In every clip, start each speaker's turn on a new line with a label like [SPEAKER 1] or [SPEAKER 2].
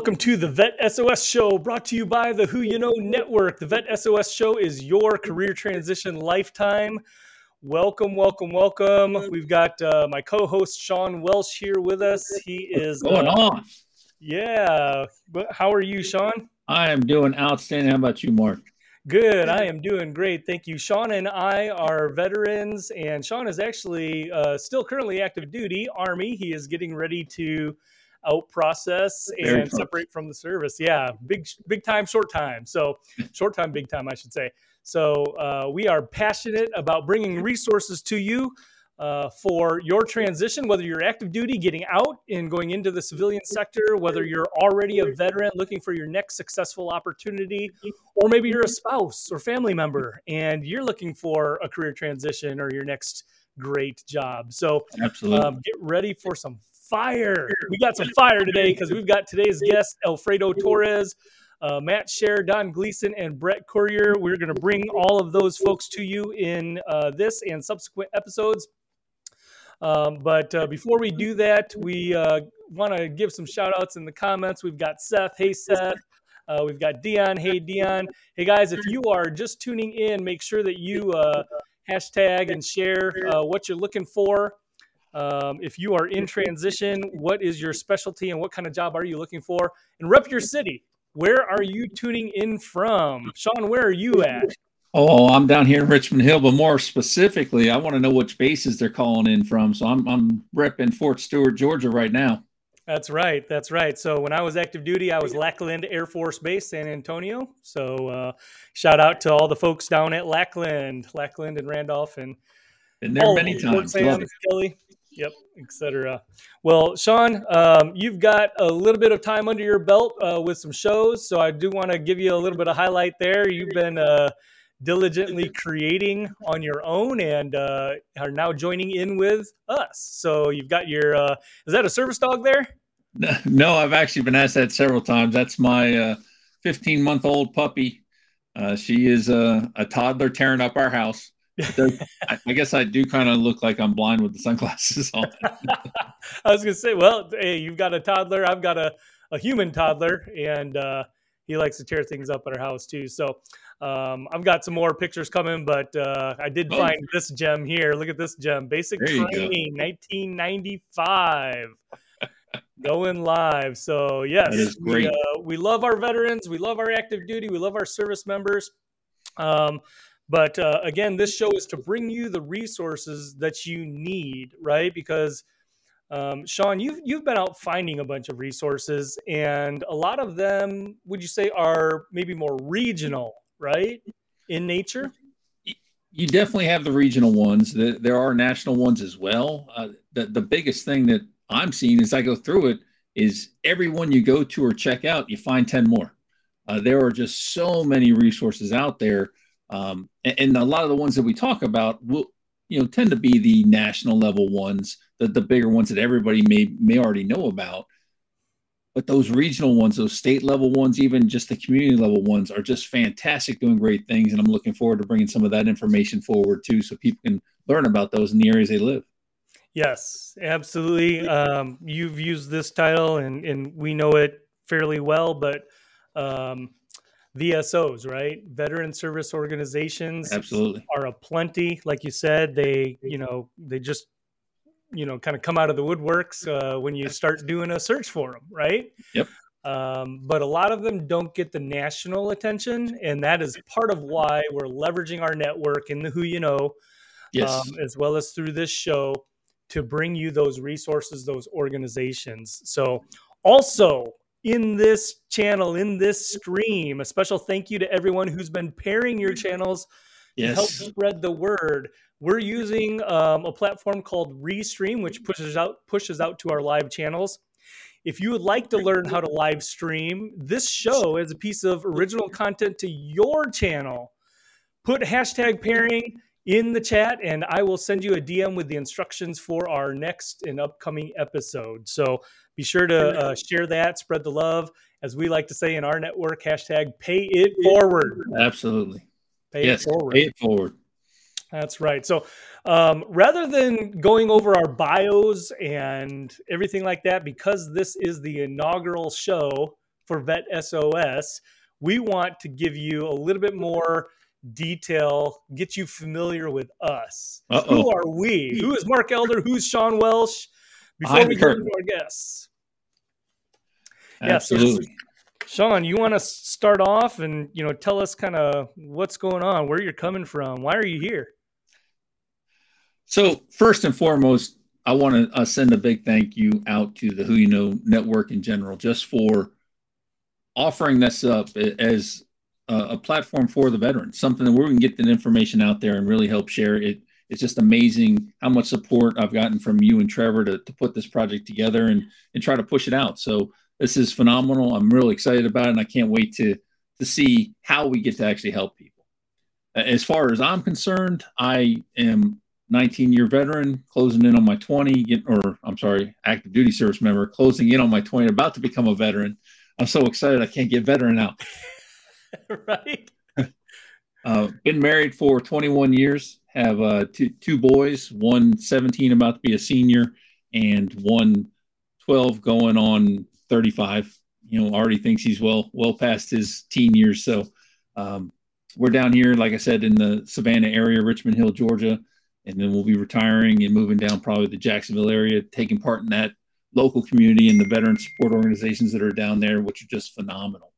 [SPEAKER 1] Welcome to the Vet SOS Show, brought to you by the Who You Know Network. The Vet SOS Show is your career transition lifetime. Welcome, welcome, welcome. We've got uh, my co-host Shawn Welsh here with us. He is
[SPEAKER 2] What's going
[SPEAKER 1] uh,
[SPEAKER 2] on?
[SPEAKER 1] Yeah. How are you, Shawn?
[SPEAKER 2] I am doing outstanding. How about you, Mark?
[SPEAKER 1] Good. I am doing great. Thank you. Shawn and I are veterans, and Shawn is actually uh, still currently active duty Army. He is getting ready to out process
[SPEAKER 2] Very
[SPEAKER 1] and
[SPEAKER 2] close.
[SPEAKER 1] separate from the service. Yeah, big big time, short time. So short time, big time, I should say. So uh, we are passionate about bringing resources to you. Uh, for your transition, whether you're active duty, getting out and going into the civilian sector, whether you're already a veteran looking for your next successful opportunity, or maybe you're a spouse or family member and you're looking for a career transition or your next great job. So
[SPEAKER 2] Absolutely.
[SPEAKER 1] um, get ready for some fire. We got some fire today because we've got today's guest, Alfredo Torres, uh, Matt Scher, Don Gleason, and Brett Courier. We're going to bring all of those folks to you in uh, this and subsequent episodes. Um, but uh, before we do that, we uh, want to give some shout outs in the comments. We've got Seth. Hey, Seth. Uh, we've got Dion. Hey, Dion. Hey, guys, if you are just tuning in, make sure that you uh, hashtag and share uh, what you're looking for. Um, if you are in transition, what is your specialty and what kind of job are you looking for? And rep your city. Where are you tuning in from? Shawn, where are you at?
[SPEAKER 2] oh, I'm down here in Richmond Hill, but more specifically, I want to know which bases they're calling in from. So I'm I'm repping Fort Stewart, Georgia, right now.
[SPEAKER 1] That's right. That's right. So when I was active duty, I was Lackland Air Force Base, San Antonio. So uh, shout out to all the folks down at Lackland, Lackland and Randolph, and
[SPEAKER 2] Been there many
[SPEAKER 1] of them, Fort
[SPEAKER 2] times.
[SPEAKER 1] Sam, Kelly. Yep, etc. Well, Shawn, um, you've got a little bit of time under your belt uh, with some shows, so I do want to give you a little bit of highlight there. You've been uh, diligently creating on your own and uh, are now joining in with us. So you've got your uh, is that a service dog there?
[SPEAKER 2] No, I've actually been asked that several times. That's my uh, 15 month old puppy. Uh, she is a, a toddler tearing up our house. I, guess I do kind of look like I'm blind with the sunglasses on.
[SPEAKER 1] I was gonna say, well, hey, you've got a toddler. I've got a, a human toddler, and uh, he likes to tear things up at our house too. So um, I've got some more pictures coming, but uh, I did
[SPEAKER 2] Oh.
[SPEAKER 1] find this gem here. Look at this gem, basic
[SPEAKER 2] go.
[SPEAKER 1] training, 1995. Going live. So yes, we, uh, we love our veterans. We love our active duty. We love our service members. Um, but uh, again, this show is to bring you the resources that you need, right? Because um, Shawn, you've you've been out finding a bunch of resources, and a lot of them, would you say, are maybe more regional, right, in nature?
[SPEAKER 2] you definitely have the regional ones. There are national ones as well. Uh, the the biggest thing that I'm seeing as I go through it is everyone you go to or check out, you find ten more. Uh, there are just so many resources out there, um, and, and a lot of the ones that we talk about will you know tend to be the national level ones, the the bigger ones that everybody may may already know about. But those regional ones, those state level ones, even just the community level ones, are just fantastic, doing great things. And I'm looking forward to bringing some of that information forward too, so people can learn about those in the areas they live.
[SPEAKER 1] Yes, absolutely. Um, you've used this title, and and we know it fairly well, but um, VSOs, right? Veteran Service Organizations,
[SPEAKER 2] Absolutely.
[SPEAKER 1] are aplenty. Like you said, they you know they just you know kind of come out of the woodworks uh, when you start doing a search for them, right?
[SPEAKER 2] Yep.
[SPEAKER 1] Um, but a lot of them don't get the national attention, and that is part of why we're leveraging our network in the Who You Know,
[SPEAKER 2] Yes.
[SPEAKER 1] um, as well as through this show to bring you those resources, those organizations. So, also in this channel, in this stream, a special thank you to everyone who's been pairing your channels to help spread the word. We're using um, a platform called Restream, which pushes out pushes out to our live channels. If you would like to learn how to live stream this show as a piece of original content to your channel, put hashtag pairing in the chat and I will send you a DM with the instructions for our next and upcoming episode. So be sure to uh, share that, spread the love, as we like to say in our network, hashtag pay it forward.
[SPEAKER 2] Absolutely.
[SPEAKER 1] Pay
[SPEAKER 2] yes.
[SPEAKER 1] it forward.
[SPEAKER 2] Pay it forward.
[SPEAKER 1] That's right. So um, rather than going over our bios and everything like that, because this is the inaugural show for Vet SOS, we want to give you a little bit more detail, get you familiar with us. Who are we? Who is Mark Elder? Who's Shawn Welsh? Before we get into our guests.
[SPEAKER 2] Absolutely. Yeah,
[SPEAKER 1] so, Shawn, you want to start off and you know tell us kind of what's going on, where you're coming from, why are you here?
[SPEAKER 2] So first and foremost, I want to uh, send a big thank you out to the Who You Know Network in general, just for offering this up as a, platform for the veterans, something that we can get the information out there and really help share it. It's just amazing how much support I've gotten from you and Trevor to, to put this project together and, and try to push it out. So this is phenomenal. I'm really excited about it, and I can't wait to to see how we get to actually help people. As far as I'm concerned, I am 19 year veteran, closing in on my 20, get, or I'm sorry, active duty service member, closing in on my 20, about to become a veteran. I'm so excited I can't get veteran out.
[SPEAKER 1] right.
[SPEAKER 2] uh, been married for 21 years, have uh, two, two boys, one 17 about to be a senior, and one 12 going on 35. You know, already thinks he's well well past his teen years. So um, we're down here, like I said, in the Savannah area, Richmond Hill, Georgia and then we'll be retiring and moving down probably the Jacksonville area, taking part in that local community and the veteran support organizations that are down there, which are just phenomenal.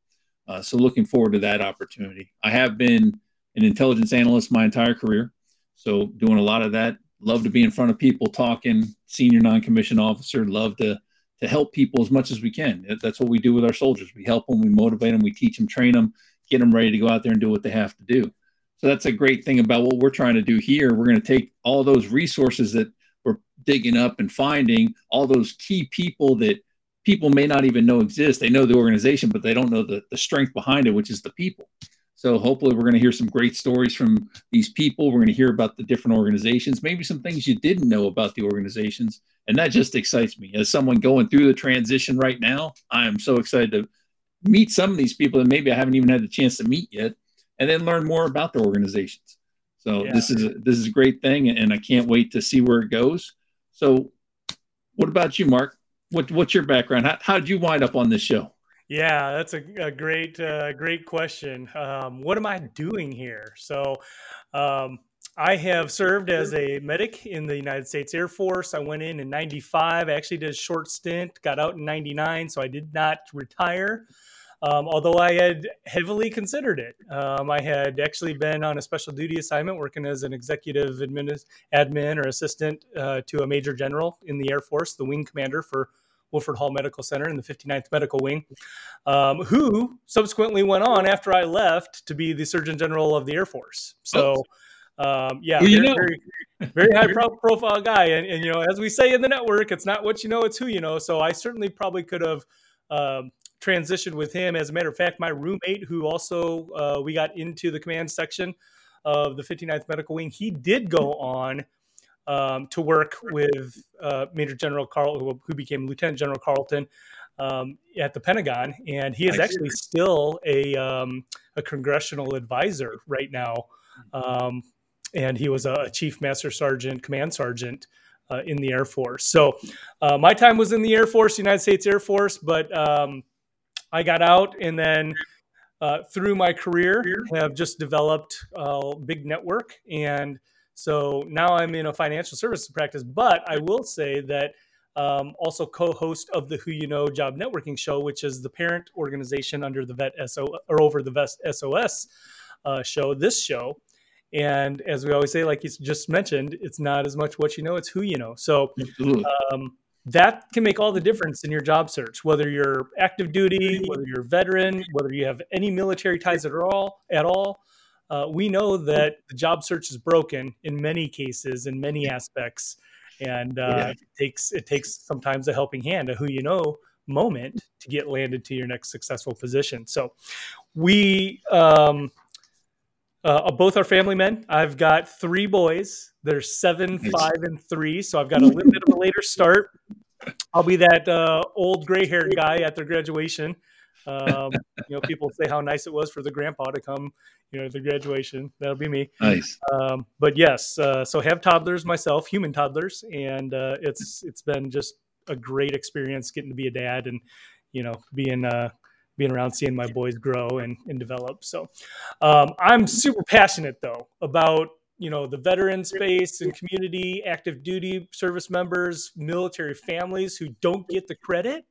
[SPEAKER 2] Uh, so looking forward to that opportunity. I have been an intelligence analyst my entire career, so doing a lot of that. Love to be in front of people talking. Senior non-commissioned officer. Love to to help people as much as we can. That's what we do with our soldiers. We help them, we motivate them, we teach them, train them, get them ready to go out there and do what they have to do. So that's a great thing about what we're trying to do here. We're going to take all those resources that we're digging up and finding, all those key people that people may not even know exist. They know the organization, but they don't know the, the strength behind it, which is the people. So hopefully we're going to hear some great stories from these people. We're going to hear about the different organizations, maybe some things you didn't know about the organizations. And that just excites me. As someone going through the transition right now, I am so excited to meet some of these people that maybe I haven't even had the chance to meet yet and then learn more about the organizations. So yeah. this is a, this is a great thing, and I can't wait to see where it goes. So, what about you, Mark? What what's your background? How, how did you wind up on this show?
[SPEAKER 1] Yeah, that's a, a great uh, great question. Um, what am I doing here? So, um, I have served as a medic in the United States Air Force. I went in in '95. I actually did a short stint, got out in '99, so I did not retire um, although I had heavily considered it. Um, I had actually been on a special duty assignment working as an executive admin, admin or assistant uh, to a major general in the Air Force, the wing commander for Wilford Hall Medical Center in the 59th Medical Wing, um, who subsequently went on after I left to be the Surgeon General of the Air Force. So, um, yeah, very, very, very, high pro- profile guy. And, and, you know, as we say in the network, it's not what you know, it's who you know. So I certainly probably could have um, transition with him. As a matter of fact, my roommate, who also uh, we got into the command section of the 59th Medical Wing, he did go on um, to work with uh, Major General Carl, who, who, became Lieutenant General Carlton um, at the Pentagon, and he is actually still a um, a congressional advisor right now. Um, and he was a chief master sergeant, command sergeant. Uh, in the Air Force. So, uh, my time was in the Air Force, United States Air Force, but um, I got out and then uh, through my career have just developed a big network. And so now I'm in a financial services practice. But I will say that um, also co-host of the Who You Know Job Networking Show, which is the parent organization under the Vet SO or over the Vet SOS uh, show. This show, and as we always say, like you just mentioned, it's not as much what you know; it's who you know. So, um, that can make all the difference in your job search whether you're active duty whether you're a veteran whether you have any military ties at all at all uh, we know that the job search is broken in many cases in many aspects and uh, yeah. it takes it takes sometimes a helping hand a who you know moment to get landed to your next successful position so we um, uh, both are family men i've got three boys they're seven, five, and three. So I've got a little bit of a later start. I'll be that uh, old gray haired guy at their graduation. Um, you know, people say how nice it was for the grandpa to come, you know, the graduation. That'll be me.
[SPEAKER 2] Nice.
[SPEAKER 1] Um, but yes, uh, so have toddlers myself, human toddlers, and uh, it's it's been just a great experience getting to be a dad and you know being uh, being around seeing my boys grow and, and develop. So um, I'm super passionate though about you know the veteran space and community, active duty service members, military families who don't get the credit.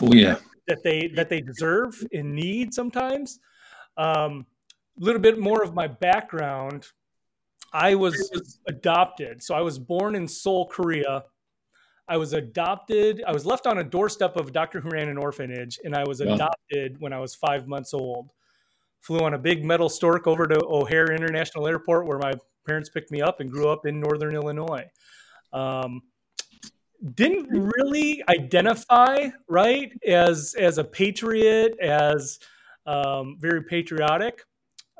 [SPEAKER 2] Oh yeah,
[SPEAKER 1] that they that they deserve and need sometimes. A um, little bit more of my background. I was adopted, so I was born in Seoul, Korea. I was adopted. I was left on a doorstep of a doctor who ran an orphanage, and I was adopted when I was five months old. Flew on a big metal stork over to O'Hare International Airport, where my parents picked me up, and grew up in Northern Illinois. Um, didn't really identify right as as a patriot, as um, very patriotic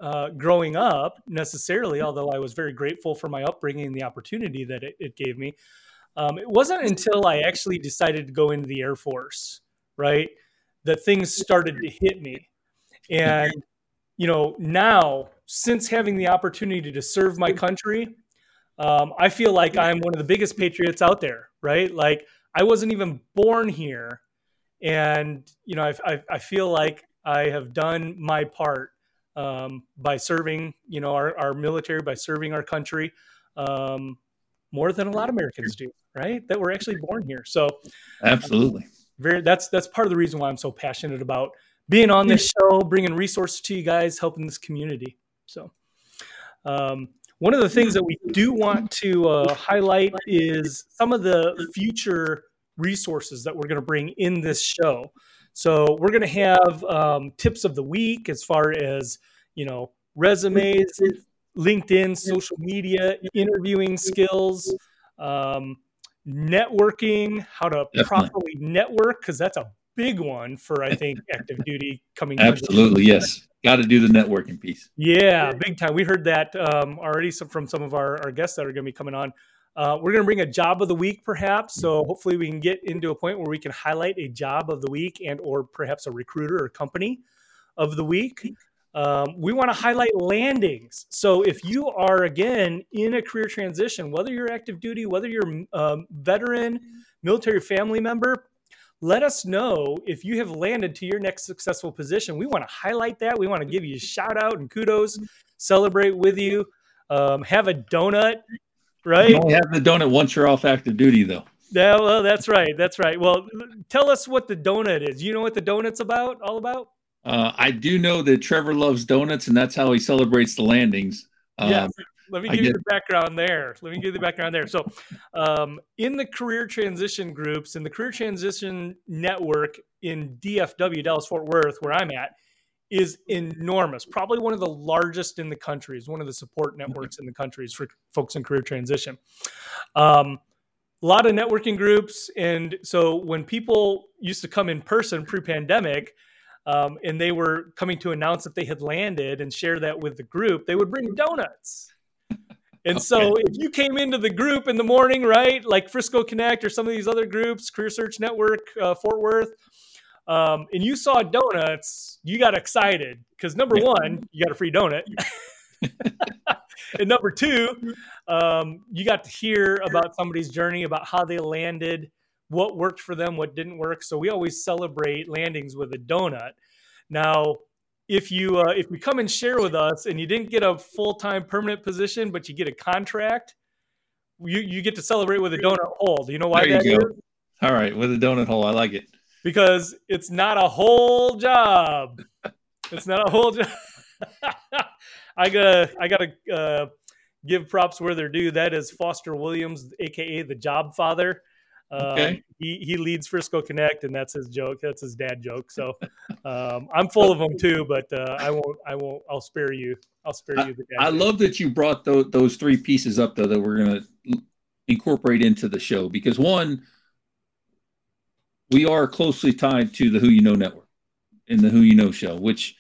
[SPEAKER 1] uh, growing up necessarily. Although I was very grateful for my upbringing and the opportunity that it, it gave me. Um, it wasn't until I actually decided to go into the Air Force, right, that things started to hit me. And, you know, now, since having the opportunity to serve my country, um, I feel like I'm one of the biggest patriots out there, right? Like, I wasn't even born here. And, you know, I, I, I feel like I have done my part um, by serving, you know, our, our military, by serving our country um, more than a lot of Americans do right? That we're actually born here. So
[SPEAKER 2] absolutely,
[SPEAKER 1] very that's that's part of the reason why I'm so passionate about being on this show, bringing resources to you guys, helping this community. So. Um, one of the things that we do want to uh, highlight is some of the future resources that we're going to bring in this show. So we're going to have um, tips of the week as far as you know resumes, LinkedIn, social media, interviewing skills, um, networking, how to Definitely. properly network, because that's a big one for I think active duty coming.
[SPEAKER 2] Absolutely, yes. Got to do the networking piece.
[SPEAKER 1] Yeah, big time. We heard that um, already from some of our, our guests that are going to be coming on. Uh, we're going to bring a job of the week, perhaps. So hopefully, we can get into a point where we can highlight a job of the week and or perhaps a recruiter or company of the week. Um, we want to highlight landings. So if you are again in a career transition, whether you're active duty, whether you're um, veteran, military family member, let us know if you have landed to your next successful position. We want to highlight that. We want to give you a shout out and kudos, celebrate with you, um, have a donut, right? You
[SPEAKER 2] only have the donut once you're off active duty, though.
[SPEAKER 1] Yeah, well, that's right. That's right. Well, tell us what the donut is. You know what the donut's about? All about?
[SPEAKER 2] Uh, I do know that Trevor loves donuts, and that's how he celebrates the landings.
[SPEAKER 1] yeah. Um, let me give you the background there. Let me give you the background there. So, um, in the career transition groups, in the career transition network in DFW, Dallas Fort Worth, where I'm at, is enormous. Probably one of the largest in the country. Is one of the support networks in the countries for folks in career transition. Um, a lot of networking groups, and so when people used to come in person pre-pandemic, um, and they were coming to announce that they had landed and share that with the group, they would bring donuts. And okay. so if you came into the group in the morning, right, like Frisco Connect or some of these other groups, Career Search Network, uh, Fort Worth, um, and you saw donuts, you got excited because number one, you got a free donut. and number two, um, you got to hear about somebody's journey, about how they landed, what worked for them, what didn't work. So we always celebrate landings with a donut. Now, if you uh, if you come and share with us and you didn't get a full time permanent position, but you get a contract, you you get to celebrate with a donut hole. Do you know why there that is?
[SPEAKER 2] All right, with a donut hole, I like it
[SPEAKER 1] because it's not a whole job. it's not a whole job. I gotta I gotta uh, give props where they're due. That is Foster Williams, aka the Job Father. Okay. Um, he he leads Frisco Connect, and that's his joke. That's his dad joke. So um, I'm full of them too, but uh, I won't. I won't. I'll spare you. I'll spare you the.
[SPEAKER 2] I, I love that you brought those, those three pieces up though that we're gonna incorporate into the show because one, we are closely tied to the Who You Know Network in the Who You Know show, which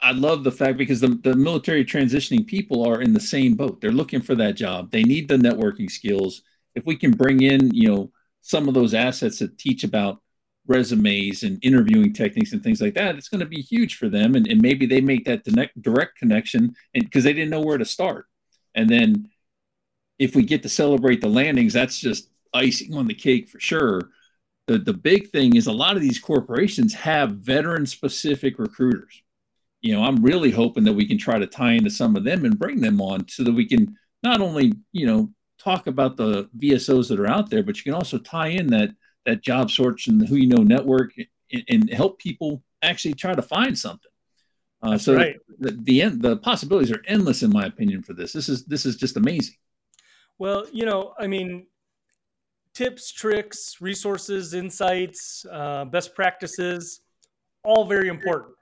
[SPEAKER 2] I love the fact because the, the military transitioning people are in the same boat. They're looking for that job. They need the networking skills. If we can bring in, you know some of those assets that teach about resumes and interviewing techniques and things like that, it's going to be huge for them. And, and maybe they make that direct connection because they didn't know where to start. And then if we get to celebrate the landings, that's just icing on the cake for sure. The, the big thing is a lot of these corporations have veteran specific recruiters. You know, I'm really hoping that we can try to tie into some of them and bring them on so that we can not only, you know, talk about the VSOs that are out there, but you can also tie in that that job search and the who you know network and, and help people actually try to find something. Uh, so right. the, the end, the possibilities are endless, in my opinion, for this. This is this is just amazing.
[SPEAKER 1] Well, you know, I mean, tips, tricks, resources, insights, uh, best practices, all very important.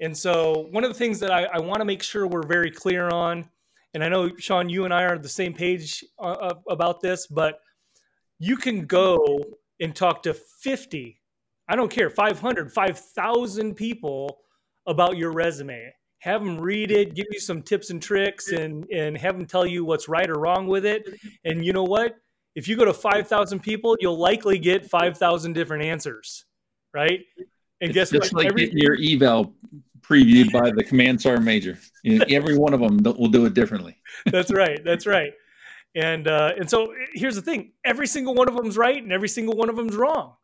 [SPEAKER 1] And so, one of the things that I, I want to make sure we're very clear on, and I know Shawn, you and I are on the same page uh, about this, but you can go and talk to 50, I don't care, 500, 5,000 people about your resume. Have them read it, give you some tips and tricks, and, and have them tell you what's right or wrong with it. And you know what? If you go to 5,000 people, you'll likely get 5,000 different answers, right?
[SPEAKER 2] And it's guess just what? like Every- getting your eval previewed by the command sergeant major. You know, every one of them will do it differently.
[SPEAKER 1] that's right. That's right. And uh, and so here's the thing: every single one of them's right, and every single one of them's wrong.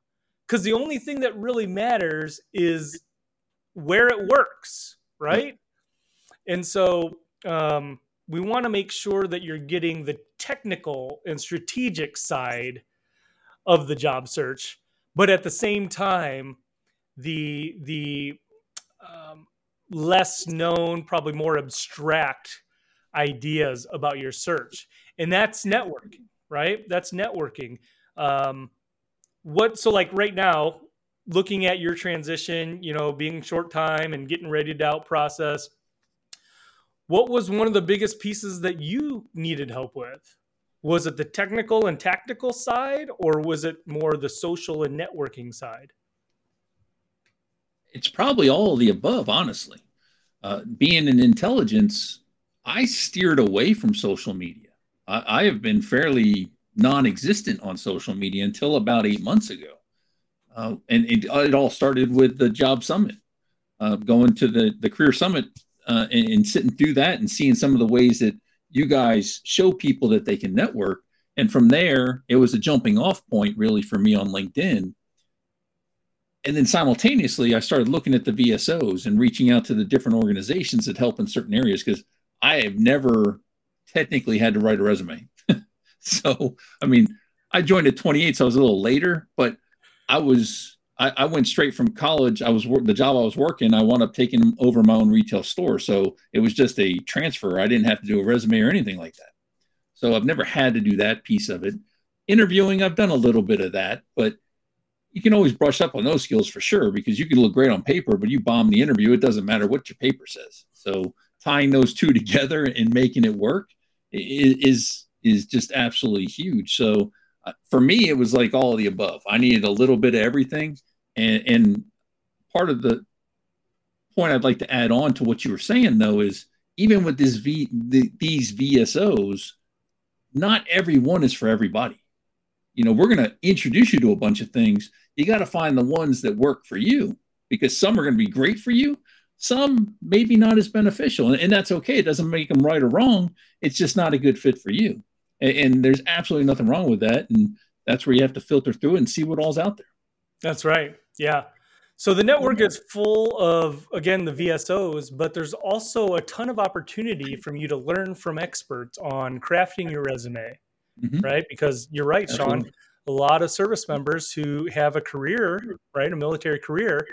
[SPEAKER 1] Because the only thing that really matters is where it works, right? And so um, we want to make sure that you're getting the technical and strategic side of the job search, but at the same time, the the um, less known, probably more abstract ideas about your search. And that's networking right? That's networking. Um, what so like right now looking at your transition you know being short time and getting ready to out process what was one of the biggest pieces that you needed help with? Was it the technical and tactical side or was it more the social and networking side
[SPEAKER 2] it's probably all of the above honestly uh, being an intelligence i steered away from social media I, I have been fairly non-existent on social media until about eight months ago, uh, and it, it, all started with the job summit, uh, going to the the career summit uh, and, and sitting through that and seeing some of the ways that you guys show people that they can network. And from there, it was a jumping off point really for me on LinkedIn. And then simultaneously, I started looking at the VSOs and reaching out to the different organizations that help in certain areas because I have never technically had to write a resume. so, I mean, I joined at 28, so I was a little later, but I was I, I, went straight from college. I was the job I was working. I wound up taking over my own retail store, so it was just a transfer. I didn't have to do a resume or anything like that. So I've never had to do that piece of it. Interviewing, I've done a little bit of that, but you can always brush up on those skills for sure because you can look great on paper, but you bomb the interview. It doesn't matter what your paper says. So tying those two together and making it work is is just absolutely huge. So uh, for me, it was like all of the above. I needed a little bit of everything, and and part of the point I'd like to add on to what you were saying though is even with this v the, these VSOs, not every one is for everybody. You know, we're going to introduce you to a bunch of things. You got to find the ones that work for you because some are going to be great for you some maybe not as beneficial and, and, that's okay. It doesn't make them right or wrong. It's just not a good fit for you. And, and, there's absolutely nothing wrong with that and that's where you have to filter through and see what all's out there.
[SPEAKER 1] That's right. Yeah. So the network is full of again the vsos but there's also a ton of opportunity from you to learn from experts on crafting your resume mm-hmm. right because you're right absolutely. shawn a lot of service members who have a career right a military career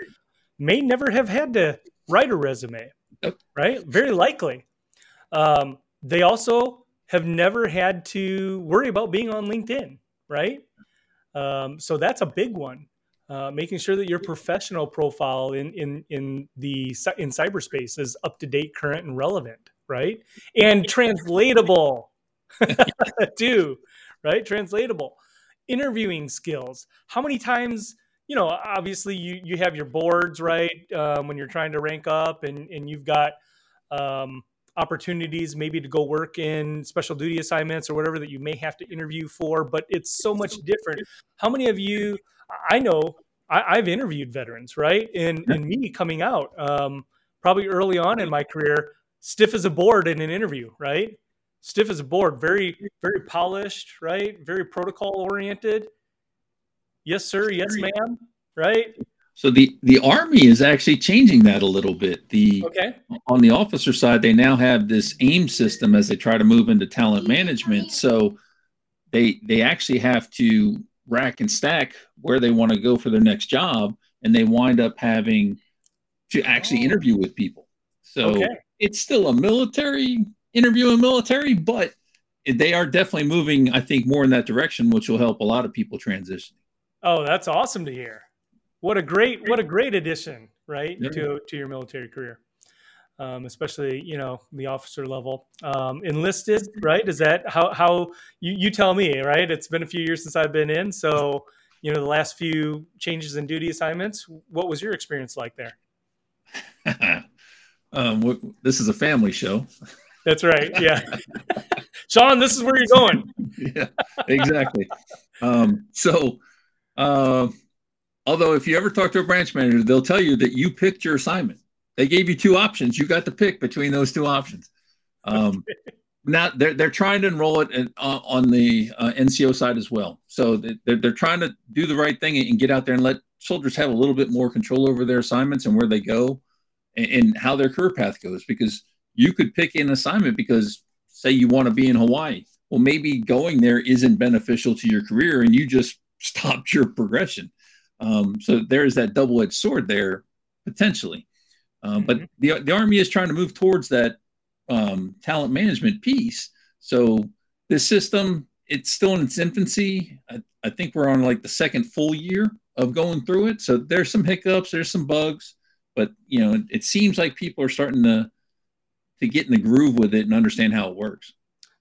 [SPEAKER 1] may never have had to write a resume, right? Very likely. Um, they also have never had to worry about being on LinkedIn, right? Um, so that's a big one. Uh, making sure that your professional profile in in in the in cyberspace is up to date, current, and relevant, right? And translatable too, right? Translatable. Interviewing skills. How many times you know, obviously you you have your boards right um, when you're trying to rank up, and and you've got um, opportunities maybe to go work in special duty assignments or whatever that you may have to interview for. But it's so much different. How many of you? I know I, have interviewed veterans, right? And and me coming out, um, probably early on in my career, stiff as a board in an interview, right? Stiff as a board, very very polished, right? Very protocol oriented. Yes, sir. Yes, ma'am. Right.
[SPEAKER 2] So the the army is actually changing that a little bit. The
[SPEAKER 1] okay.
[SPEAKER 2] on the officer side, they now have this AIM system as they try to move into talent management. So they they actually have to rack and stack where they want to go for their next job, and they wind up having to actually oh. interview with people. So okay. it's still a military interview in military, but they are definitely moving, I think, more in that direction, which will help a lot of people transition.
[SPEAKER 1] Oh, that's awesome to hear. What a great what a great. addition right yeah. to to your military career um, especially you know the officer level. Um, enlisted right? Is that how how you, you tell me right? It's been a few years since i've been in so you know the last few changes in duty assignments what was your experience like there?
[SPEAKER 2] Um, this is a family show
[SPEAKER 1] that's right yeah shawn this is where you're going
[SPEAKER 2] yeah exactly um, so uh, Although, if you ever talk to a branch manager, they'll tell you that you picked your assignment. They gave you two options. You got to pick between those two options. Um, now they're they're trying to enroll it in, uh, on the uh, NCO side as well. So they're they're trying to do the right thing and get out there and let soldiers have a little bit more control over their assignments and where they go and, and how their career path goes. Because you could pick an assignment because say you want to be in Hawaii. Well, maybe going there isn't beneficial to your career, and you just stopped your progression. Um, so there is that double edged sword there potentially. Um, mm-hmm. But the, the Army is trying to move towards that um, talent management piece. So this system, it's still in its infancy. I, I think we're on like the second full year of going through it. So there's some hiccups, there's some bugs, but you know, it, it seems like people are starting to to get in the groove with it and understand how it works.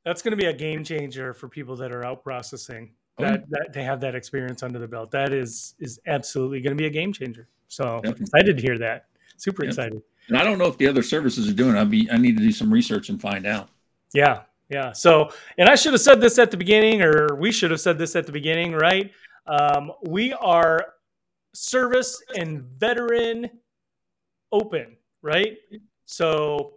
[SPEAKER 1] That's going to be a game changer for people that are out processing that, that they have that experience under the belt. That is is absolutely going to be a game changer. So Definitely. excited to hear that. Super yep. excited.
[SPEAKER 2] And I don't know if the other services are doing. I'll be. I need to do some research and find out.
[SPEAKER 1] Yeah, yeah. So, and I should have said this at the beginning, or we should have said this at the beginning, right? Um, we are service and veteran open, right? So,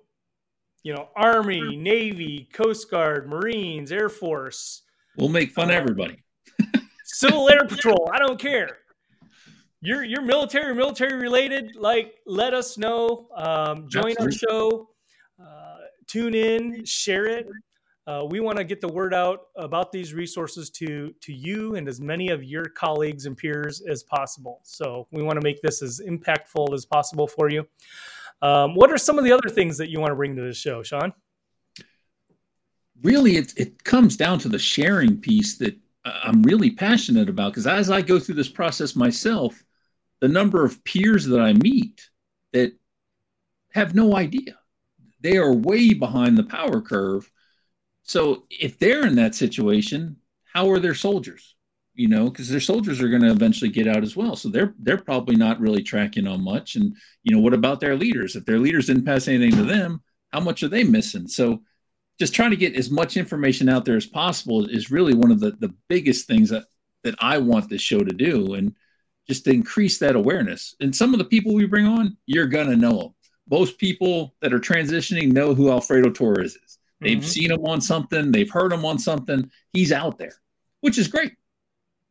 [SPEAKER 1] you know, Army, Navy, Coast Guard, Marines, Air Force.
[SPEAKER 2] We'll make fun uh, of everybody.
[SPEAKER 1] Civil Air Patrol. I don't care. You're you're military military related. Like, let us know. Um, join Absolutely. our show. Uh, tune in. Share it. Uh, we want to get the word out about these resources to to you and as many of your colleagues and peers as possible. So we want to make this as impactful as possible for you. Um, what are some of the other things that you want to bring to the show, Shawn?
[SPEAKER 2] Really, it it comes down to the sharing piece that I'm really passionate about because as I go through this process myself, the number of peers that I meet that have no idea. They are way behind the power curve. So if they're in that situation, how are their soldiers? You know, because their soldiers are going to eventually get out as well. So they're they're probably not really tracking on much. And you know, what about their leaders? If their leaders didn't pass anything to them, how much are they missing? So just trying to get as much information out there as possible is really one of the, the biggest things that, that I want this show to do. And just to increase that awareness. And some of the people we bring on, you're going to know them. Most people that are transitioning know who Alfredo Torres is. They've mm-hmm. seen him on something, they've heard him on something. He's out there, which is great.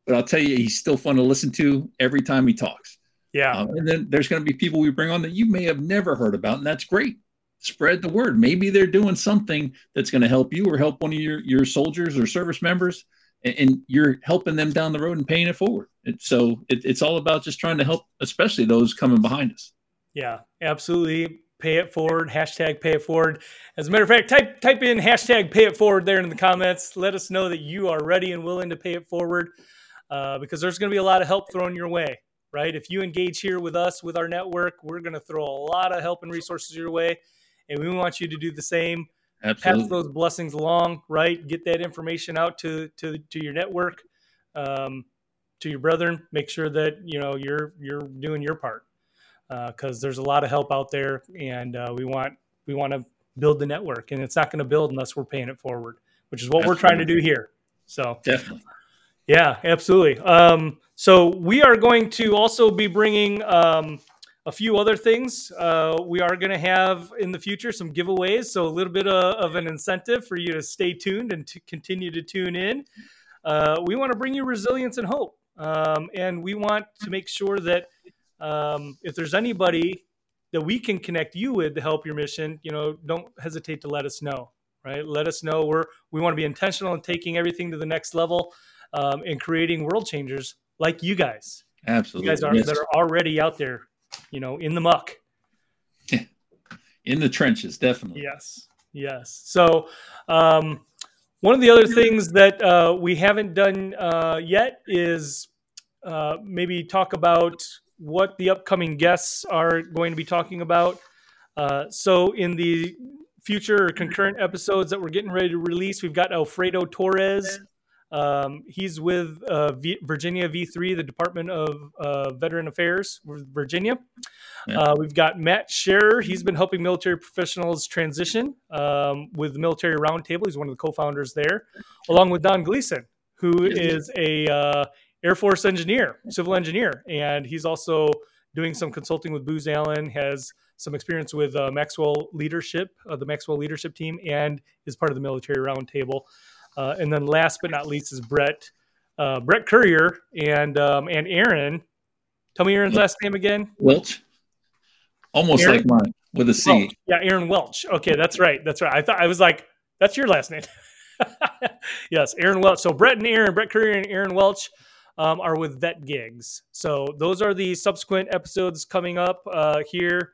[SPEAKER 2] But I'll tell you, he's still fun to listen to every time he talks.
[SPEAKER 1] Yeah. Um,
[SPEAKER 2] and then there's going to be people we bring on that you may have never heard about, and that's great spread the word. Maybe they're doing something that's going to help you or help one of your, your soldiers or service members, and, and you're helping them down the road and paying it forward. It, so it, it's all about just trying to help, especially those coming behind us.
[SPEAKER 1] Yeah, absolutely. Pay it forward. Hashtag pay it forward. As a matter of fact, type type in hashtag pay it forward there in the comments. Let us know that you are ready and willing to pay it forward, uh, because there's going to be a lot of help thrown your way. Right? If you engage here with us with our network, we're going to throw a lot of help and resources your way and we want you to do the same.
[SPEAKER 2] Absolutely.
[SPEAKER 1] Pass those blessings along, right? Get that information out to to to your network, um, to your brethren. Make sure that you know you're you're doing your part because uh, there's a lot of help out there, and uh, we want we want to build the network, and it's not going to build unless we're paying it forward, which is what Absolutely. we're trying to do here. So
[SPEAKER 2] definitely.
[SPEAKER 1] Yeah, absolutely. Um, so we are going to also be bringing um, a few other things. Uh, we are going to have in the future some giveaways, so a little bit of, of an incentive for you to stay tuned and to continue to tune in. Uh, we want to bring you resilience and hope, um, and we want to make sure that um, if there's anybody that we can connect you with to help your mission, you know, don't hesitate to let us know. Right? Let us know. We're we want to be intentional in taking everything to the next level um, and creating world changers like you guys.
[SPEAKER 2] Absolutely,
[SPEAKER 1] you guys are yes. that are already out there you know, in the muck.
[SPEAKER 2] in the trenches, definitely.
[SPEAKER 1] Yes. Yes. So, um, one of the other things that uh, we haven't done uh, yet is uh, maybe talk about what the upcoming guests are going to be talking about. Uh, so, in the future concurrent episodes that we're getting ready to release, we've got Alfredo Torres um, he's with uh, v- Virginia V3, the Department of uh, Veteran Affairs, Virginia. Yeah. Uh, we've got Matt Scherer. He's been helping military professionals transition um, with the Military Roundtable. He's one of the co-founders there, along with Don Gleason, who is a uh, Air Force engineer, civil engineer, and he's also doing some consulting with Booz Allen. Has some experience with uh, Maxwell Leadership, uh, the Maxwell Leadership Team, and is part of the Military Roundtable. Uh, and then last but not least is Brett uh, Brett Courier and um, and Aaron. Tell me Aaron's last name again.
[SPEAKER 2] Welch. Almost Aaron? like mine with a C.
[SPEAKER 1] Welch. Yeah, Aaron Welch. Okay, that's right. That's right. I thought I was like, that's your last name. yes, Aaron Welch. So Brett and Aaron, Brett Courier and Aaron Welch um, are with Vet Gigs. So those are the subsequent episodes coming up uh, here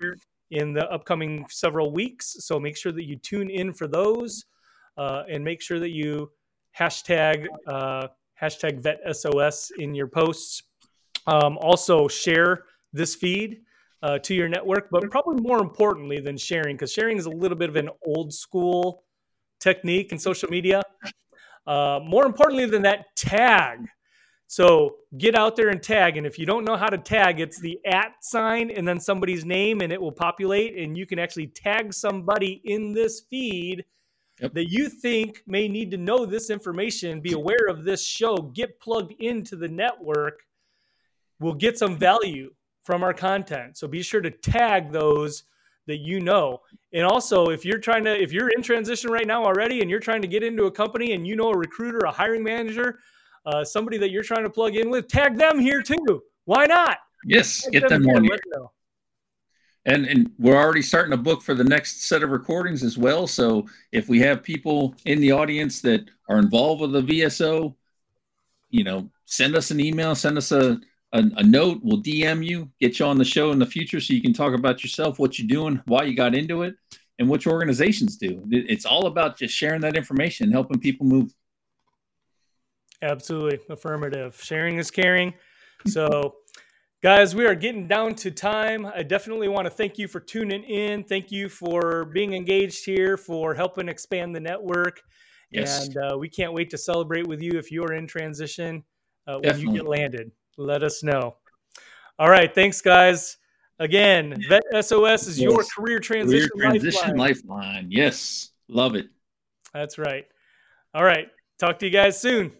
[SPEAKER 1] in the upcoming several weeks. So make sure that you tune in for those uh, and make sure that you hashtag uh, hashtag vet sos in your posts. Um, also share this feed uh, to your network but probably more importantly than sharing because sharing is a little bit of an old school technique in social media. Uh, more importantly than that tag. So get out there and tag and if you don't know how to tag it's the at sign and then somebody's name and it will populate and you can actually tag somebody in this feed yep. that you think may need to know this information, be aware of this show, get plugged into the network, will get some value from our content. So be sure to tag those that you know. And also, if you're trying to, if you're in transition right now already and you're trying to get into a company and you know a recruiter, a hiring manager, uh, somebody that you're trying to plug in with, tag them here too. Why not?
[SPEAKER 2] Yes, tag get them, them on here and and we're already starting a book for the next set of recordings as well. So if we have people in the audience that are involved with the vso you know send us an email send us a, a, a note. We'll dm you get you on the show in the future so you can talk about yourself what you're doing why you got into it and what your organizations do. It's all about just sharing that information helping people move.
[SPEAKER 1] Absolutely. Affirmative. Sharing is caring. So Guys, we are getting down to time. I definitely want to thank you for tuning in. Thank you for being engaged here, for helping expand the network. Yes. And uh, we can't wait to celebrate with you if you're in transition uh, when you get landed. Let us know. All right. Thanks, guys. Again, Vet SOS is yes. your career transition,
[SPEAKER 2] career transition lifeline. lifeline. Yes. Love it.
[SPEAKER 1] That's right. All right. Talk to you guys soon.